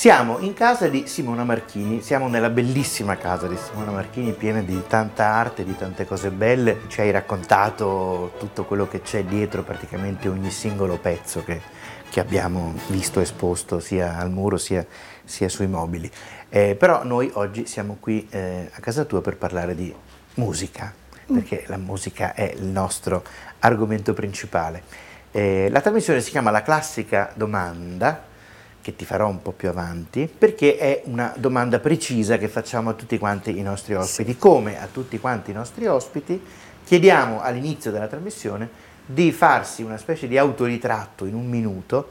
Siamo in casa di Simona Marchini, siamo nella bellissima casa di Simona Marchini piena di tanta arte, di tante cose belle. Ci hai raccontato tutto quello che c'è dietro praticamente ogni singolo pezzo che, che abbiamo visto esposto sia al muro sia, sia sui mobili. Eh, però noi oggi siamo qui eh, a casa tua per parlare di musica, perché la musica è il nostro argomento principale. Eh, la trasmissione si chiama La classica domanda che ti farò un po' più avanti, perché è una domanda precisa che facciamo a tutti quanti i nostri ospiti. Come a tutti quanti i nostri ospiti, chiediamo all'inizio della trasmissione di farsi una specie di autoritratto in un minuto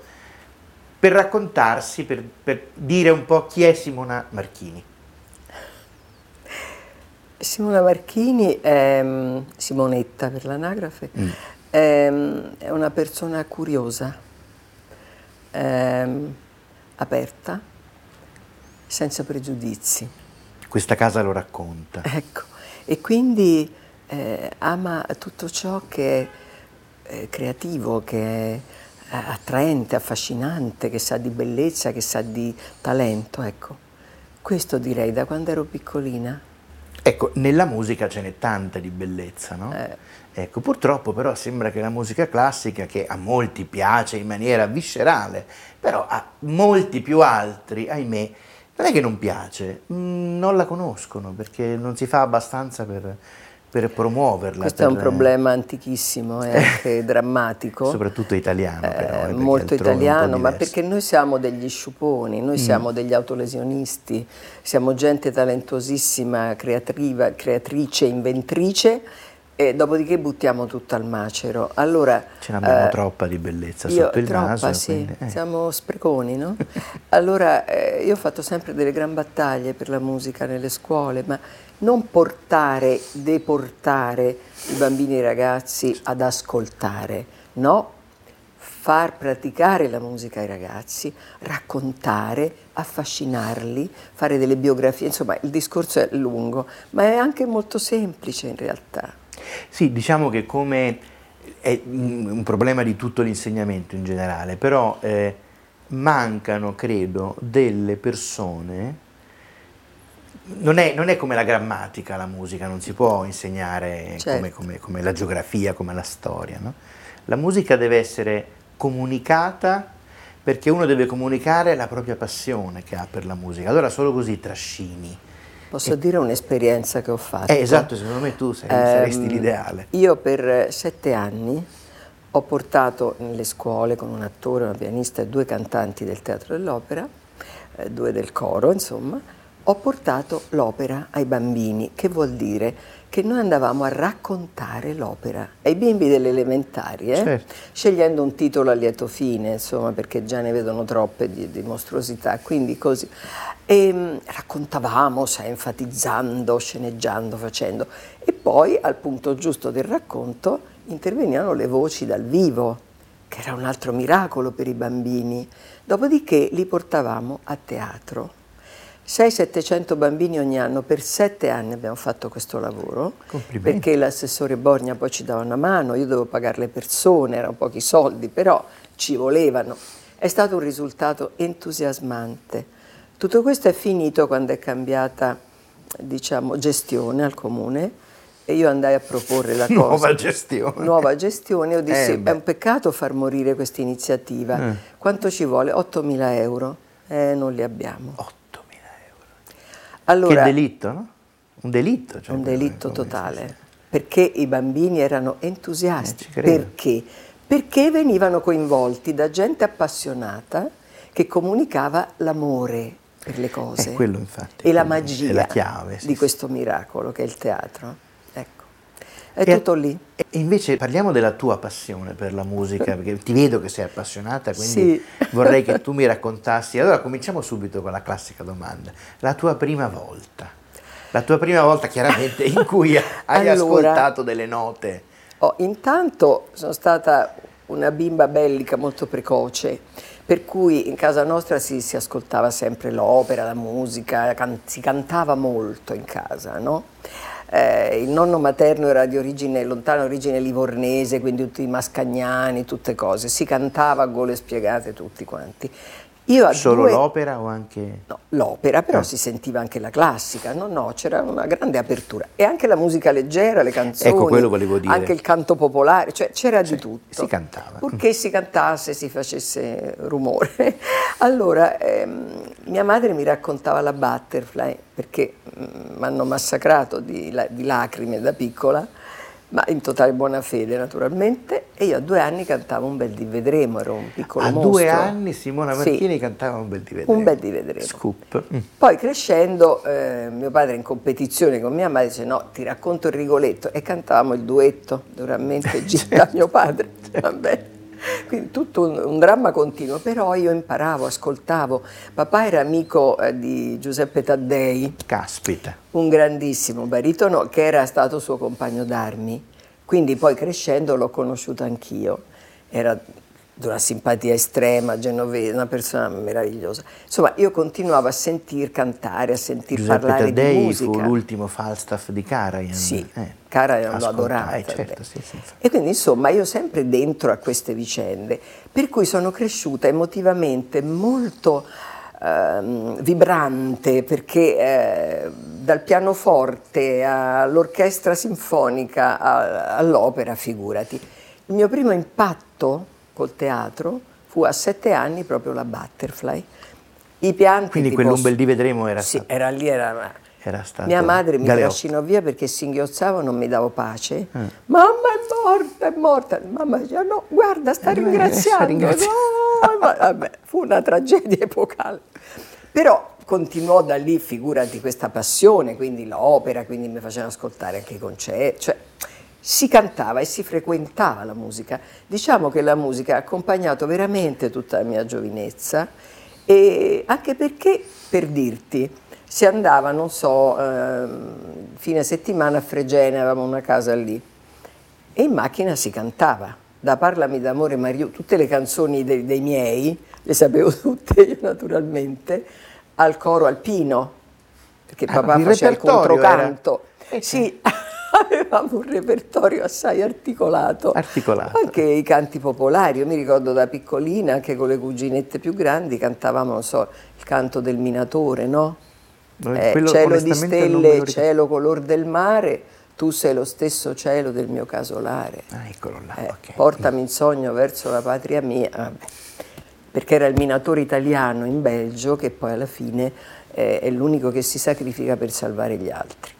per raccontarsi, per, per dire un po' chi è Simona Marchini. Simona Marchini è mm, Simonetta per l'anagrafe, mm. è, è, una persona curiosa. È, aperta, senza pregiudizi. Questa casa lo racconta. Ecco, e quindi eh, ama tutto ciò che è eh, creativo, che è eh, attraente, affascinante, che sa di bellezza, che sa di talento, ecco. Questo direi da quando ero piccolina. Ecco, nella musica ce n'è tanta di bellezza, no? Eh. Ecco, purtroppo però sembra che la musica classica, che a molti piace in maniera viscerale, però a molti più altri, ahimè, non è che non piace, mm, non la conoscono perché non si fa abbastanza per, per promuoverla. Questo per... è un problema antichissimo e anche drammatico. Soprattutto italiano però. Eh, molto italiano, ma perché noi siamo degli sciuponi, noi mm. siamo degli autolesionisti, siamo gente talentuosissima, creatrice, inventrice e dopodiché buttiamo tutto al macero. Allora, Ce n'abbiamo eh, troppa di bellezza io, sotto il troppa, naso. Sì, quindi, eh. siamo spreconi, no? allora, eh, io ho fatto sempre delle gran battaglie per la musica nelle scuole, ma non portare, deportare i bambini e i ragazzi ad ascoltare, no, far praticare la musica ai ragazzi, raccontare, affascinarli, fare delle biografie, insomma il discorso è lungo, ma è anche molto semplice in realtà. Sì, diciamo che come è un problema di tutto l'insegnamento in generale, però eh, mancano, credo, delle persone non è, non è, come la grammatica la musica, non si può insegnare certo. come, come, come, la geografia, come la storia. No? La musica deve essere comunicata perché uno deve comunicare la propria passione che ha per la musica. Allora solo così trascini Posso dire un'esperienza che ho fatto? Eh, esatto, secondo me tu sei, saresti ehm, l'ideale. Io per sette anni ho portato nelle scuole con un attore, una pianista e due cantanti del teatro dell'opera, eh, due del coro, insomma, ho portato l'opera ai bambini, che vuol dire che noi andavamo a raccontare l'opera ai bimbi delle elementari, eh? certo. scegliendo un titolo a lieto fine, insomma, perché già ne vedono troppe di, di mostruosità, quindi così. E mh, mm, raccontavamo, sai, enfatizzando, sceneggiando, facendo. E poi, al punto giusto del racconto, intervenivano le voci dal vivo, che era un altro miracolo per i bambini. Dopodiché li portavamo a teatro 600-700 bambini ogni anno, per sette anni abbiamo fatto questo lavoro, perché l'assessore Borgna poi ci dava una mano, io dovevo pagare le persone, erano pochi soldi, però ci volevano. È stato un risultato entusiasmante. Tutto questo è finito quando è cambiata diciamo, gestione al comune e io andai a proporre la cosa. Nuova gestione. Nuova gestione, io dissi eh, è un peccato far morire questa iniziativa. Eh. Quanto ci vuole? 8.000 euro. Eh, non li abbiamo. 8. Allora, che delitto, no? Un delitto. Cioè, un delitto totale, perché i bambini erano entusiasti. Eh, perché? Perché venivano coinvolti da gente appassionata che comunicava l'amore per le cose. È quello infatti. E la magia la chiave, sì, di questo miracolo che è il teatro. È e, tutto lì. E invece parliamo della tua passione per la musica, perché ti vedo che sei appassionata, quindi sì. vorrei che tu mi raccontassi. Allora cominciamo subito con la classica domanda. La tua prima volta. La tua prima volta chiaramente in cui hai allora, ascoltato delle note. Oh, intanto sono stata una bimba bellica molto precoce, per cui in casa nostra si, si ascoltava sempre l'opera, la musica, can, si cantava molto in casa, no? Eh, il nonno materno era di origine, lontana origine livornese, quindi tutti i mascagnani, tutte cose. Si cantava a gole spiegate tutti quanti. Solo due... l'opera o anche... No, l'opera, però eh. si sentiva anche la classica, no, no, c'era una grande apertura. E anche la musica leggera, le canzoni, ecco, quello volevo dire. anche il canto popolare, cioè c'era cioè, di tutto. Si cantava. Purché si cantasse, si facesse rumore. allora, ehm, mia madre mi raccontava la Butterfly, perché mi mm, hanno massacrato di, di lacrime da piccola, ma in totale buona fede naturalmente, e io a due anni cantavo un bel di vedremo, ero un piccolo a mostro. A due anni Simona Marchini sì, cantava un bel di vedremo. Un bel di vedremo. Scoop. Mm. Poi crescendo, eh, mio padre in competizione con mia madre dice no, ti racconto il Rigoletto, e cantavamo il duetto, duramente Gita, certo. mio padre. Vabbè. Quindi tutto un, un, dramma continuo, però io imparavo, ascoltavo. Papà era amico eh, di Giuseppe Taddei. Caspita. Un grandissimo baritono che era stato suo compagno d'armi. Quindi poi crescendo l'ho conosciuto anch'io. Era di una simpatia estrema, genovese, una persona meravigliosa. Insomma, io continuavo a sentir cantare, a sentir Giuseppe parlare Taddei di musica. fu l'ultimo Falstaff di Karajan. Sì, eh, Karajan lo adorava. Eh, certo, sì, sì, e quindi insomma io sempre dentro a queste vicende, per cui sono cresciuta emotivamente molto ehm, vibrante, perché eh, dal pianoforte all'orchestra sinfonica all'opera, figurati. Il mio primo impatto col teatro fu a sette anni proprio la Butterfly. I pianti Quindi quell'Umbel di Vedremo era sì, stato... era lì, era... era stato Mia madre mi Galeotto. trascinò via perché singhiozzavo, non mi davo pace. Eh. Mamma è morta, è morta. Mamma diceva no, guarda, sta eh, ringraziando. ringraziando. No, vabbè, fu una tragedia epocale. Però continuò da lì, figurati, questa passione, quindi l'opera, quindi mi facevano ascoltare anche i concerti. Cioè, si cantava e si frequentava la musica. Diciamo che la musica ha accompagnato veramente tutta la mia giovinezza e anche perché, per dirti, si andava, non so, eh, fine settimana a Fregene, avevamo una casa lì, e in macchina si cantava. Da Parlami d'amore Mario, tutte le canzoni dei, dei miei, le sapevo tutte io naturalmente, al coro alpino, perché ah, papà faceva il controcanto. Era... Eh, sì, avevamo un repertorio assai articolato. Articolato. Anche i canti popolari, io mi ricordo da piccolina, anche con le cuginette più grandi, cantavamo, non so, il canto del minatore, no? Eh, cielo di stelle, cielo color del mare, tu sei lo stesso cielo del mio casolare. Ah, eccolo là, eh, okay. Portami in sogno verso la patria mia. Vabbè. Perché era il minatore italiano in Belgio che poi alla fine eh, è l'unico che si sacrifica per salvare gli altri.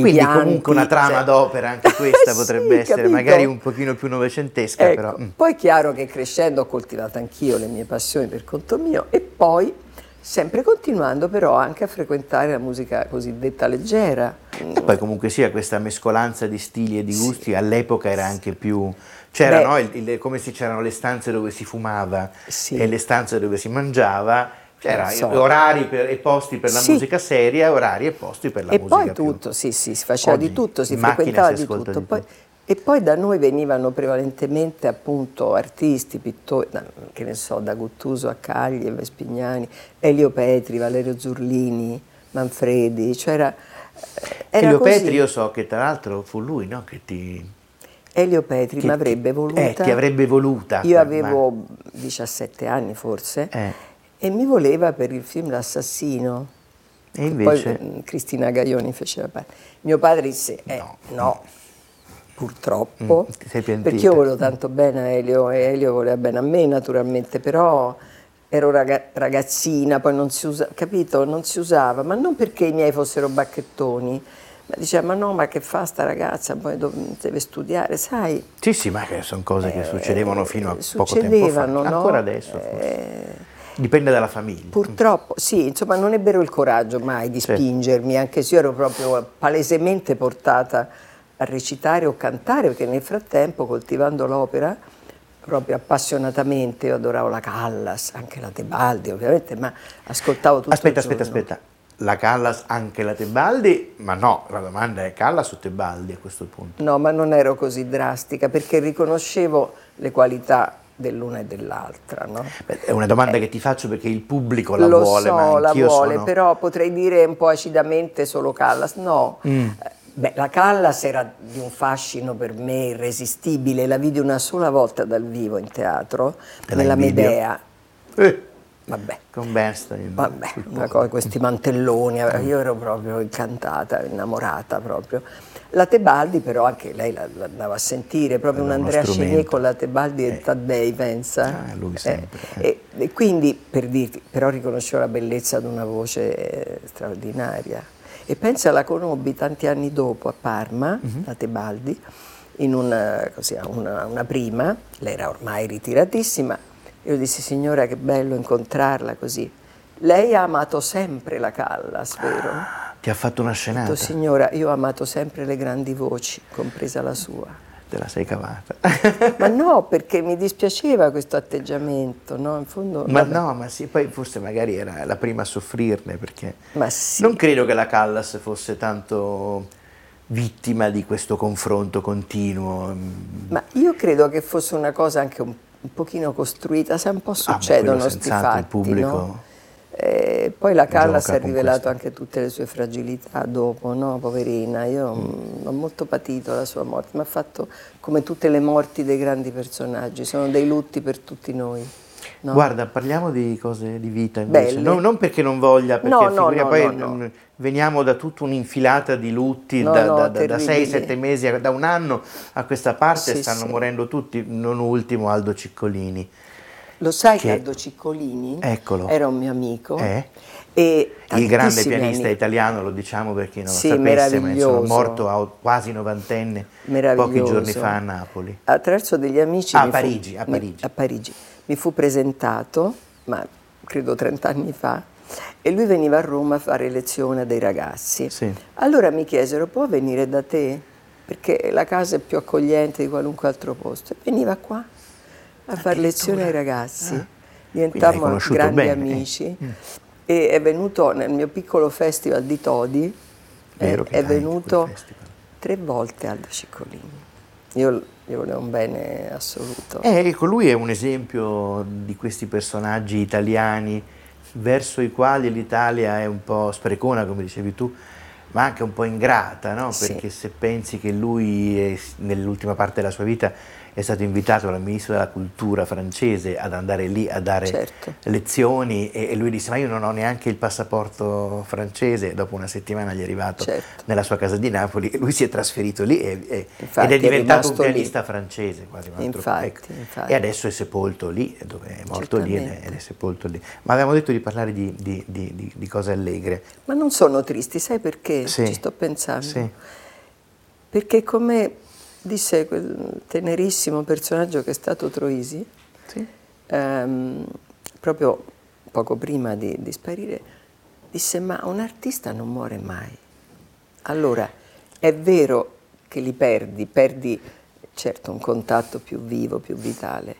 Quindi pianti, comunque una trama cioè... d'opera anche questa potrebbe sì, essere capito? magari un pochino più novecentesca ecco, però. Mm. Poi è chiaro che crescendo ho coltivato anch'io le mie passioni per conto mio e poi sempre continuando però anche a frequentare la musica cosiddetta leggera. E poi comunque sia questa mescolanza di stili e di gusti sì. all'epoca era anche più... C'erano, no, come se c'erano le stanze dove si fumava sì. e le stanze dove si mangiava c'era so. orari per, e posti per la sì. musica seria, orari e posti per la e musica E poi tutto, sì, sì, si faceva Oggi di tutto, si frequentava si di tutto. Di poi, e poi da noi venivano prevalentemente appunto artisti, pittori, che ne so, da Guttuso a Cagli, Vespignani, Elio Petri, Valerio Zurlini, Manfredi, cioè era, era Elio così. Petri io so che tra l'altro fu lui no, che ti... Elio Petri mi avrebbe voluta. Eh, ti avrebbe voluta. Io avevo ma... 17 anni forse. Eh e mi voleva per il film L'assassino. E invece? Poi mm, Cristina Gaioni faceva parte. Mio padre disse, eh, no, no purtroppo, mm, perché io volevo tanto bene a Elio e Elio voleva bene a me naturalmente, però ero ragazzina, poi non si usava, capito? Non si usava, ma non perché i miei fossero bacchettoni, ma diceva, ma no, ma che fa sta ragazza, poi deve studiare, sai? Sì, sì, ma sono cose che eh, succedevano fino a poco tempo fa, no? ancora adesso. Eh, Dipende dalla famiglia. Purtroppo, sì, insomma non ebbero il coraggio mai di spingermi, anche se io ero proprio palesemente portata a recitare o cantare, perché nel frattempo coltivando l'opera, proprio appassionatamente, io adoravo la Callas, anche la Tebaldi ovviamente, ma ascoltavo tutto Aspetta, aspetta, aspetta. la Callas anche la Tebaldi? Ma no, la domanda è Callas o Tebaldi a questo punto? No, ma non ero così drastica perché riconoscevo le qualità dell'una e dell'altra. No? Beh, è una domanda eh, che ti faccio perché il pubblico la lo vuole, so, la vuole, sono... però potrei dire un po' acidamente solo Callas. No, mm. Beh, la Callas era di un fascino per me irresistibile, la vidi una sola volta dal vivo in teatro, Te nella Medea. Eh. Vabbè. Con Bernstein. Vabbè, cosa, questi mantelloni, io ero proprio incantata, innamorata proprio. La Tebaldi però anche lei l'andava a sentire, proprio un Andrea Chenier con la Tebaldi e eh. Taddei, pensa. Ah, lui sempre. Eh. E, e, quindi, per dirti, però riconoscevo la bellezza di una voce straordinaria. E pensa, la conobbi tanti anni dopo a Parma, uh-huh. la Tebaldi, in una, così, una, una prima, lei era ormai ritiratissima, io dissi, signora, che bello incontrarla così. Lei ha amato sempre la Callas, vero? Ti ha fatto una scenata. Detto, signora, io ho amato sempre le grandi voci, compresa la sua. Te la sei cavata. ma no, perché mi dispiaceva questo atteggiamento, no? In fondo, ma vabbè. no, ma sì, poi forse magari era la prima a soffrirne, perché ma sì. non credo che la Callas fosse tanto vittima di questo confronto continuo. Ma io credo che fosse una cosa anche un po' un pochino costruita, se un po' succedono questi ah, fatti, pubblico... no? Eh, poi la Carla si è rivelato anche tutte le sue fragilità dopo, no? Poverina, io mm. ho molto patito la sua morte, mi ha fatto come tutte le morti dei grandi personaggi, sono dei lutti per tutti noi. No? Guarda, parliamo di cose di vita invece, non, non, perché non voglia, perché no, no, no poi no, veniamo da tutta un'infilata di lutti da, da, da, da 6-7 mesi, da un anno a questa parte sì, stanno sì. morendo tutti, non ultimo Aldo Ciccolini. Lo sai che, che Aldo Ciccolini eccolo. era un mio amico. Eh? il grande pianista amici. italiano, lo diciamo per chi non sì, lo sapesse, ma insomma, morto a quasi novantenne pochi giorni fa a Napoli. Attraverso degli amici... Ah, a Parigi, fu, a Parigi. A Parigi mi fu presentato, ma credo 30 anni fa, e lui veniva a Roma a fare lezione a dei ragazzi. Sì. Allora mi chiesero, può venire da te? Perché la casa è più accogliente di qualunque altro posto. E veniva qua a fare lezione ai ragazzi. Ah. Diventammo grandi bene. amici. Mm. E è venuto nel mio piccolo festival di Todi, è, è venuto tre volte Aldo Ciccolini. Io gli volevo un bene assoluto. Eh, ecco, lui è un esempio di questi personaggi italiani verso i quali l'Italia è un po' sprecona, come dicevi tu, ma anche un po' ingrata, no? perché sì. se pensi che lui nell'ultima parte della sua vita è stato invitato dal ministro della cultura francese ad andare lì a dare certo. lezioni e, e, lui disse ma io non ho neanche il passaporto francese, dopo una settimana gli è arrivato certo. nella sua casa di Napoli e lui si è trasferito lì e, e, ed è diventato un pianista lì. francese quasi un infatti, ecco. infatti. e adesso è sepolto lì, dove è morto Certamente. lì ed è, è, sepolto lì. Ma avevamo detto di parlare di, di, di, di cose allegre. Ma non sono tristi, sai perché? Sì. Ci sto pensando. Sì. Perché come disse quel tenerissimo personaggio che è stato Troisi, sì. ehm, proprio poco prima di, di, sparire, disse ma un artista non muore mai. Allora, è vero che li perdi, perdi certo un contatto più vivo, più vitale,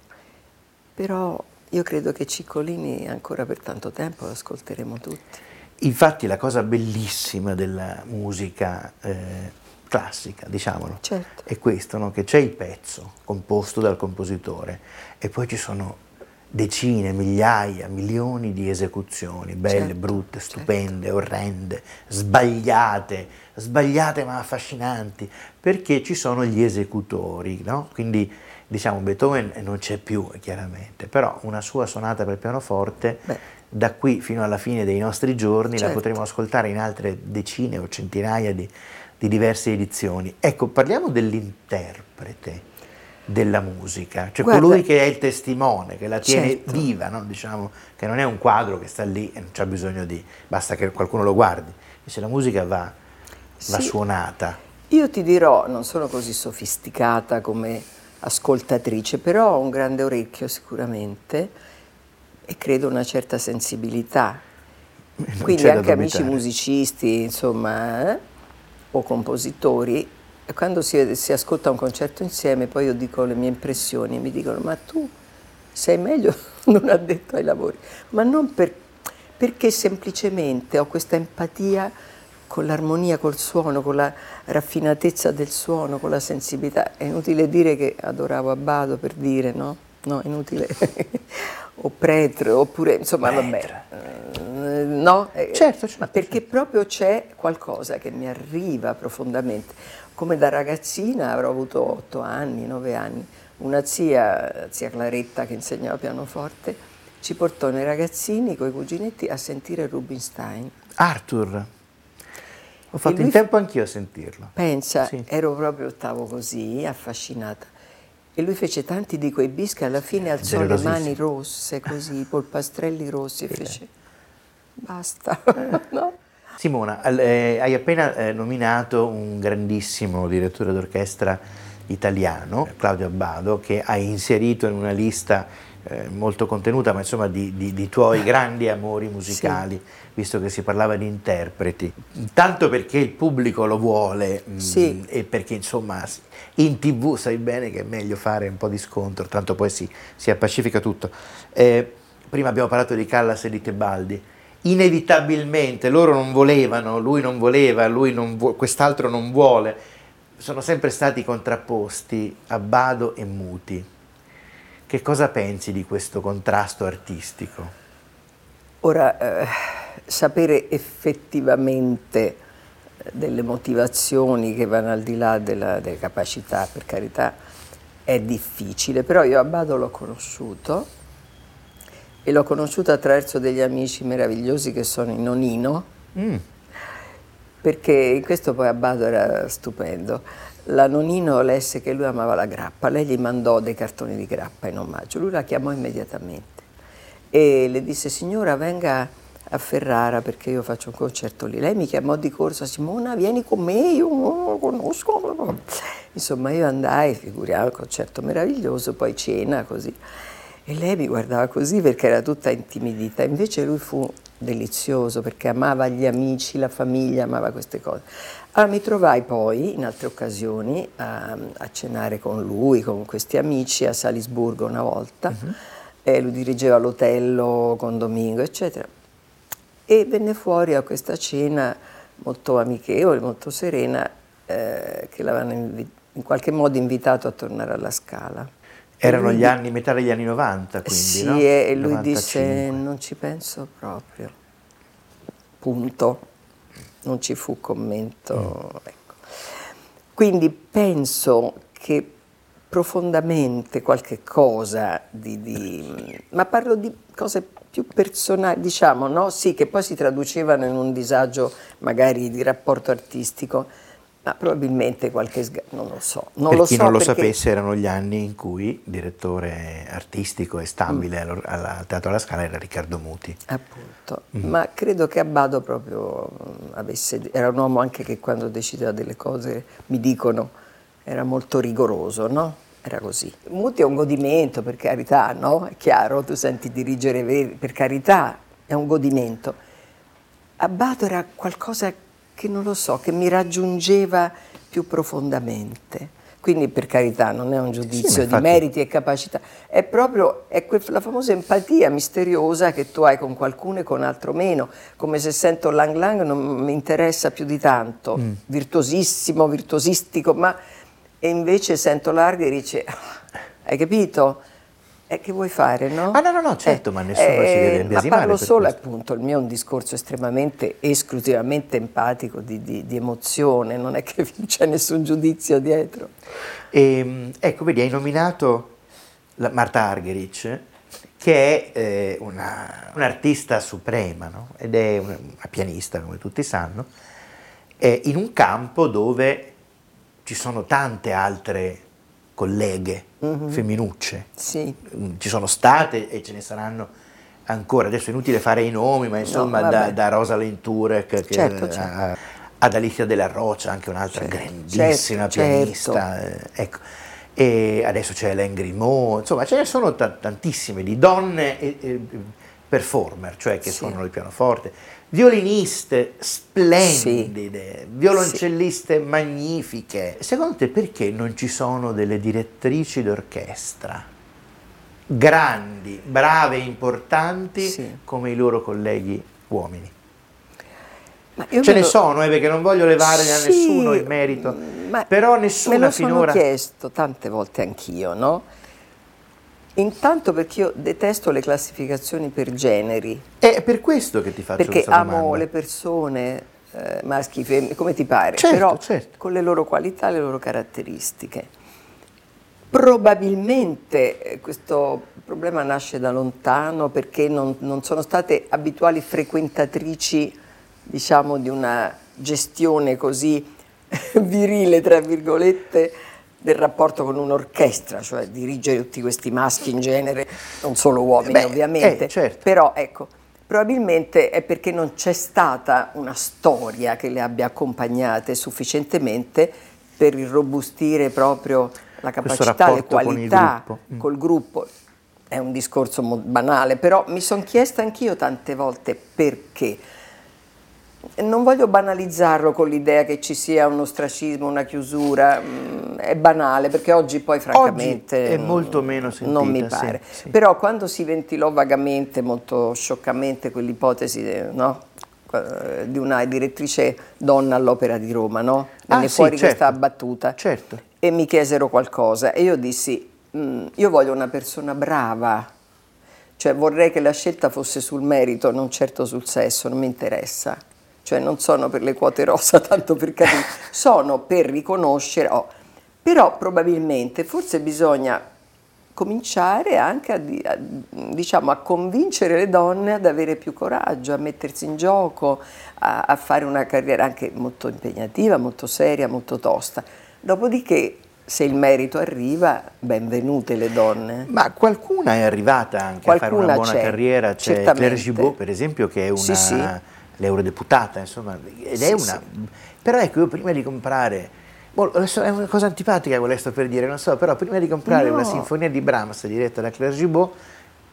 però io credo che Ciccolini ancora per tanto tempo lo ascolteremo tutti. Infatti la cosa bellissima della musica eh, classica, diciamolo, certo. è questo, no? che c'è il pezzo composto dal compositore e poi ci sono decine, migliaia, milioni di esecuzioni, belle, certo, brutte, stupende, certo. orrende, sbagliate, sbagliate ma affascinanti, perché ci sono gli esecutori, no? Quindi diciamo Beethoven non c'è più chiaramente, però una sua sonata per pianoforte Beh. da qui fino alla fine dei nostri giorni certo. la potremo ascoltare in altre decine o centinaia di, di diverse edizioni. Ecco, parliamo dell'interprete della musica, cioè Guarda, colui che è il testimone, che la tiene certo. viva, no? diciamo, che non è un quadro che sta lì e non c'è bisogno di, basta che qualcuno lo guardi. Invece la musica va, va sì. suonata. Io ti dirò, non sono così sofisticata come ascoltatrice, però ho un grande orecchio sicuramente e credo una certa sensibilità. Non Quindi anche amici musicisti, insomma, eh? O compositori, e quando si, si, ascolta un concerto insieme, poi io dico le mie impressioni, mi dicono ma tu sei meglio non addetto ai lavori, ma non per, perché semplicemente ho questa empatia con l'armonia, col suono, con la raffinatezza del suono, con la sensibilità. È inutile dire che adoravo Abbado per dire, no? No, inutile. o Pretre, oppure, insomma, Pretre. vabbè. No? Certo, certo. Ma perché proprio c'è qualcosa che mi arriva profondamente. Come da ragazzina avrò avuto otto anni, nove anni, una zia, zia Claretta che insegnava pianoforte, ci portò nei ragazzini con i cuginetti a sentire Rubinstein. Arthur. Ho fatto in tempo anch'io a sentirlo. Pensa, sì. ero proprio, stavo così, affascinata. E lui fece tanti di quei bis che alla fine alzò le mani rosse, così, i polpastrelli rossi, e fece, basta, no? Simona, eh, hai appena eh, nominato un grandissimo direttore d'orchestra italiano, Claudio Abbado, che hai inserito in una lista eh, molto contenuta, ma insomma di, di, di tuoi grandi amori musicali, sì. visto che si parlava di interpreti. Tanto perché il pubblico lo vuole mh, mm, sì. e perché insomma in tv sai bene che è meglio fare un po' di scontro, tanto poi si, si appacifica tutto. Eh, prima abbiamo parlato di Callas e di Tebaldi. Inevitabilmente loro non volevano, lui non voleva, lui non vu- quest'altro non vuole. Sono sempre stati contrapposti Abbado e Muti che cosa pensi di questo contrasto artistico? Ora, eh, sapere effettivamente eh, delle motivazioni che vanno al di là della, delle capacità, per carità, è difficile, però io Abbado l'ho conosciuto e l'ho conosciuto attraverso degli amici meravigliosi che sono in Nonino, mm. perché questo poi Abbado era stupendo la nonnino lesse che lui amava la grappa, lei gli mandò dei cartoni di grappa in omaggio, lui la chiamò immediatamente e le disse signora venga a Ferrara perché io faccio un concerto lì. Lei mi chiamò di corsa, Simona vieni con me, io non lo conosco. Insomma io andai, figuriamo, un concerto meraviglioso, poi cena così. E lei mi guardava così perché era tutta intimidita, invece lui fu delizioso perché amava gli amici, la famiglia, amava queste cose. Allora mi trovai poi in altre occasioni a, a cenare con lui, con questi amici a Salisburgo una volta, uh-huh. e lui dirigeva l'hotello con Domingo, eccetera. E venne fuori a questa cena molto amichevole, molto serena, eh, che l'avevano invi- in qualche modo invitato a tornare alla Scala. Erano gli anni, metà degli anni 90, quindi, Sì, no? e lui 95. disse non ci penso proprio, punto. Non ci fu commento. Mm. Ecco. Quindi penso che profondamente qualche cosa di, di, ma parlo di cose più personali, diciamo, no? Sì, che poi si traducevano in un disagio magari di rapporto artistico ma probabilmente qualche sg- non lo so. Non per lo chi so non lo perché... sapesse erano gli anni in cui direttore artistico e stabile mm. al Teatro alla Scala era Riccardo Muti. Appunto, mm. ma credo che Abbado proprio avesse, era un uomo anche che quando decideva delle cose, mi dicono, era molto rigoroso, no? Era così. Muti è un godimento, per carità, no? È chiaro, tu senti dirigere, per carità, è un godimento. Abbado era qualcosa che non lo so, che mi raggiungeva più profondamente. Quindi per carità non è un giudizio sì, infatti... di meriti e capacità, è proprio è la famosa empatia misteriosa che tu hai con qualcuno e con altro meno, come se sento Lang Lang non mi interessa più di tanto, mm. virtuosissimo, virtuosistico, ma e invece sento Larga e dice, ah, hai capito? E che vuoi fare, no? Ah no, no, no, certo, eh, ma nessuno eh, si deve imbiasimare Ma parlo solo, questo. appunto, il mio è un discorso estremamente, esclusivamente empatico, di, di, di emozione, non è che c'è nessun giudizio dietro. E, ehm, ecco, vedi, hai nominato Marta Argerich, che è eh, una, un'artista suprema, no? Ed è una, una, pianista, come tutti sanno, è in un campo dove ci sono tante altre colleghe mm-hmm. femminucce. Sì. Mm, ci sono state e ce ne saranno ancora. Adesso è inutile fare i nomi, ma insomma no, da, da, Rosalind Turek certo, certo. A, ad Alicia della Roccia, anche un'altra certo, grandissima certo, pianista. Certo. Eh, ecco. E adesso c'è Hélène Grimaud, insomma ce ne sono t- tantissime di donne e, e performer, cioè che sì. suonano il pianoforte violiniste splendide, sì. violoncelliste sì. magnifiche. Secondo te perché non ci sono delle direttrici d'orchestra grandi, brave, importanti Sì. come i loro colleghi uomini. Ce me ne lo- sono, eh, perché non voglio levare a Sì, nessuno il merito, ma però Me nessuna lo sono finora... chiesto tante volte anch'io, no? Intanto perché io detesto le classificazioni per generi, È per questo che ti faccio perché questa amo domanda. le persone, eh, maschi, femmine, come ti pare, Certo, però certo. con le loro qualità, le loro caratteristiche. Probabilmente eh, questo problema nasce da lontano perché non, non sono state abituali frequentatrici, diciamo, di una gestione così virile, tra virgolette, del rapporto con un'orchestra, cioè dirigere tutti questi maschi in genere, non solo uomini Beh, ovviamente, eh, certo. però ecco, probabilmente è perché non c'è stata una storia che le abbia accompagnate sufficientemente per irrobustire proprio la capacità, le qualità gruppo. Mm. col gruppo. È un discorso banale, però mi sono chiesta anch'io tante volte perché. Non voglio banalizzarlo con l'idea che ci sia un ostracismo, una chiusura, mm, è banale perché oggi poi francamente è mm, molto meno non mi sentita, sì, pare. sì. Però quando si ventilò vagamente, molto scioccamente, quell'ipotesi eh, no? Eh, di una direttrice donna all'opera di Roma, no? Venne Ah, sì, fuori certo. questa battuta Certo. e mi chiesero qualcosa e io dissi, "Mm, io voglio una persona brava, cioè vorrei che la scelta fosse sul merito, non certo sul sesso, non mi interessa. Cioè non sono per le quote rosa, tanto per capire, sono per riconoscere, oh, però probabilmente forse bisogna cominciare anche a, a, diciamo, a convincere le donne ad avere più coraggio, a mettersi in gioco, a, a fare una carriera anche molto impegnativa, molto seria, molto tosta. Dopodiché, se il merito arriva, benvenute le donne. Ma qualcuna è arrivata anche a fare una Qualcuna buona carriera, c'è certamente. Claire Gibault per esempio che è una Sì, sì. L'eurodeputata, insomma, ed è Sì, una... Però ecco, io prima di comprare... boh, adesso è una cosa antipatica quella che sto per dire, non so, però prima di comprare No. una sinfonia di Brahms diretta da Claire Gibault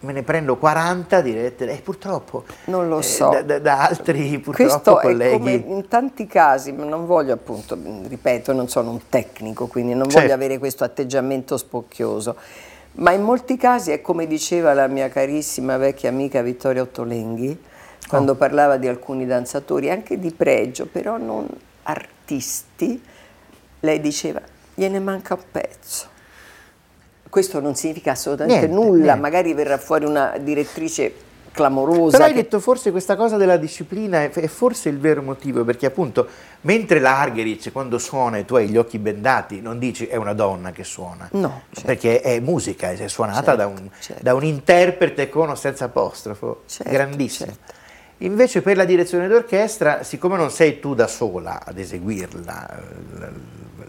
me ne prendo 40 dirette, e purtroppo Non lo eh, so. da, da- da altri purtroppo Questo colleghi. in tanti casi, non voglio appunto, ripeto, non sono un tecnico, quindi non Certo. voglio avere questo atteggiamento spocchioso, ma in molti casi è come diceva la mia carissima vecchia amica Vittoria Ottolenghi, quando Oh. parlava di alcuni danzatori, anche di pregio, però non artisti, lei diceva, gliene manca un pezzo. Questo non significa assolutamente Niente, nulla, niente. magari verrà fuori una direttrice clamorosa. Però hai che- detto forse questa cosa della disciplina è, è forse il vero motivo, perché appunto mentre la Argerich quando suona e tu hai gli occhi bendati non dici è una donna che suona, No, certo. perché è musica, è suonata Certo, da, un, certo. da un interprete con o senza apostrofo, Certo, grandissimo. Invece per la direzione d'orchestra, siccome non sei tu da sola ad eseguirla, eh, la,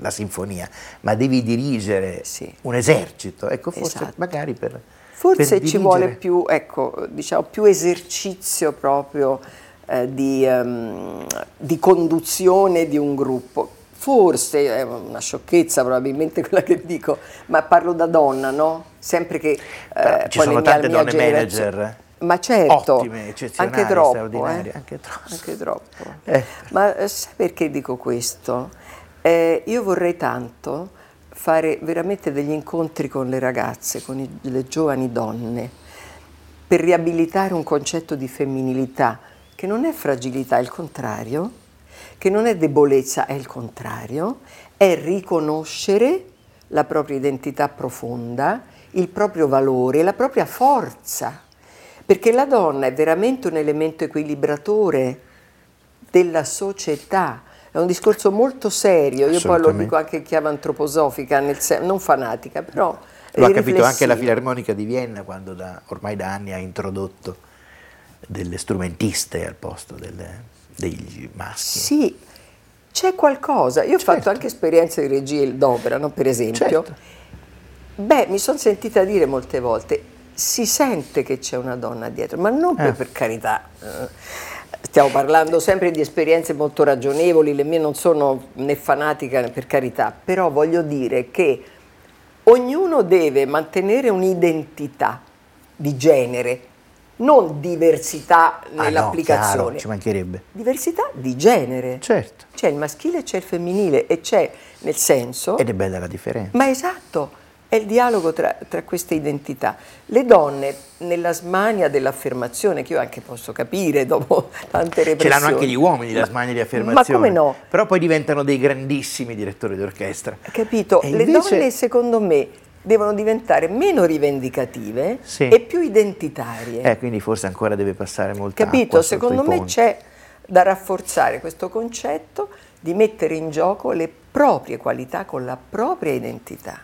la sinfonia, ma devi dirigere Sì. un esercito, ecco forse Esatto. magari per... Forse per ci vuole più, ecco, diciamo, più esercizio proprio eh, di, ehm, di conduzione di un gruppo. Forse è una sciocchezza probabilmente quella che dico, ma parlo da donna, no? Sempre che eh, ci sono tante donne manager. Ma certo, Ottime, eccezionali, anche troppo, straordinarie, eh. anche troppo. Anche troppo. Eh. Ma eh, sai perché dico questo? Eh, io vorrei tanto fare veramente degli incontri con le ragazze, con i- le giovani donne, per riabilitare un concetto di femminilità che non è fragilità, è il contrario, che non è debolezza, è il contrario, è riconoscere la propria identità profonda, il proprio valore, la propria forza, perché la donna è veramente un elemento equilibratore della società. È un discorso molto serio, io poi lo dico anche in chiave antroposofica, nel sen- non fanatica, però Lo ha capito anche la. Filarmonica di Vienna quando da, ormai da anni ha introdotto delle strumentiste al posto delle- degli maschi. Sì, c'è qualcosa. Io ho Certo. fatto anche esperienze di regia d'opera, no? per esempio. Certo. Beh, mi sono sentita dire molte volte, si sente che c'è una donna dietro, ma non per, Eh. per carità. eh, Stiamo parlando sempre di esperienze molto ragionevoli, le mie non sono né fanatica né per carità, però voglio dire che ognuno deve mantenere un'identità di genere, non diversità Ah, no, nell'applicazione. chiaro, ci mancherebbe. diversità di genere. Certo. C'è il maschile e c'è il femminile e c'è nel senso, Ed è bella la differenza. ma esatto, è il dialogo tra, tra, queste identità. Le donne, nella smania dell'affermazione, che io anche posso capire dopo tante repressioni. Ce l'hanno anche gli uomini la smania di affermazione. Ma come no? Però poi diventano dei grandissimi direttori d'orchestra. Capito? E Le invece- donne, secondo me, devono diventare meno rivendicative Sì. e più identitarie. Eh, quindi forse ancora deve passare molta Capito? acqua sotto Secondo me ponti. c'è da rafforzare questo concetto di mettere in gioco le proprie qualità con la propria identità.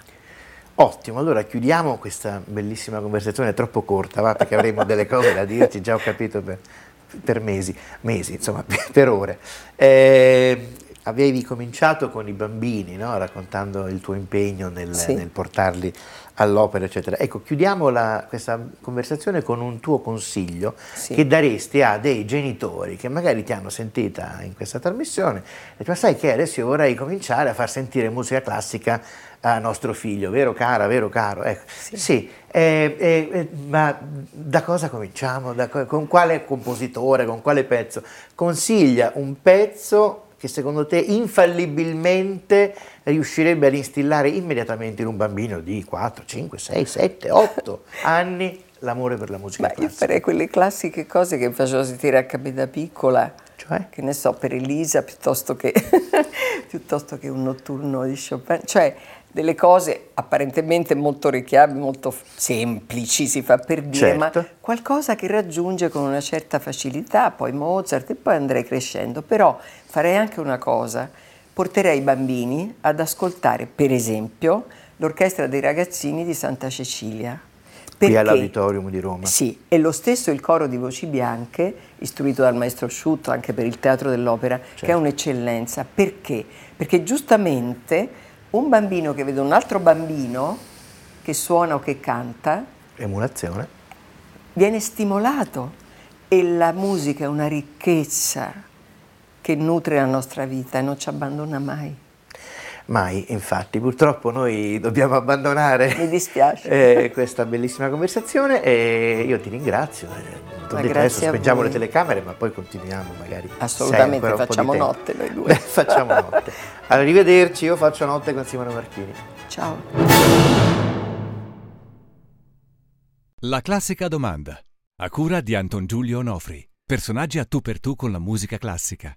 Ottimo, allora chiudiamo questa bellissima conversazione, è troppo corta, va, perché avremo delle cose da dirci, già ho capito per, per mesi, mesi, insomma, per ore. Eh, avevi cominciato con i bambini, no? raccontando il tuo impegno nel, Sì. nel portarli all'opera, eccetera. Ecco, chiudiamo la- questa conversazione con un tuo consiglio Sì. che daresti a dei genitori che magari ti hanno sentita in questa trasmissione e dici, ma sai che adesso io vorrei cominciare a far sentire musica classica a nostro figlio, vero cara, vero caro? Ecco, sì, eh, eh, eh, ma da cosa cominciamo? Da co- con quale compositore, con quale pezzo? Consiglia un pezzo che secondo te infallibilmente riuscirebbe ad instillare immediatamente in un bambino di 4, 5, 6, 7, 8 anni l'amore per la musica Ma io classica? farei quelle classiche cose che facevo sentire a da piccola, Cioè? che ne so, per Elisa piuttosto che, piuttosto che un notturno di Chopin, cioè delle cose apparentemente molto orecchiabili, molto semplici, si fa per dire, Certo. ma qualcosa che raggiunge con una certa facilità, poi Mozart e poi andrei crescendo. Però farei anche una cosa, porterei i bambini ad ascoltare, per esempio, l'orchestra dei ragazzini di Santa Cecilia. Qui Perché- all'Auditorium di Roma. Sì, e lo stesso il coro di voci bianche, istruito dal maestro Sciutto anche per il teatro dell'opera, che Certo. è un'eccellenza. Perché? Perché giustamente un bambino che vede un altro bambino che suona o che canta Emulazione. viene stimolato e la musica è una ricchezza che nutre la nostra vita e non ci abbandona mai. Mai, infatti, purtroppo noi dobbiamo abbandonare Mi dispiace. eh, questa bellissima conversazione e io ti ringrazio. eh, detto, grazie adesso speggiamo voi. le telecamere, ma poi continuiamo magari. Assolutamente, facciamo notte noi due. Beh, facciamo notte. Arrivederci, io faccio notte con Simone Marchini. Ciao. La classica domanda. A cura di Anton Giulio Onofri. Personaggi a tu per tu con la musica classica.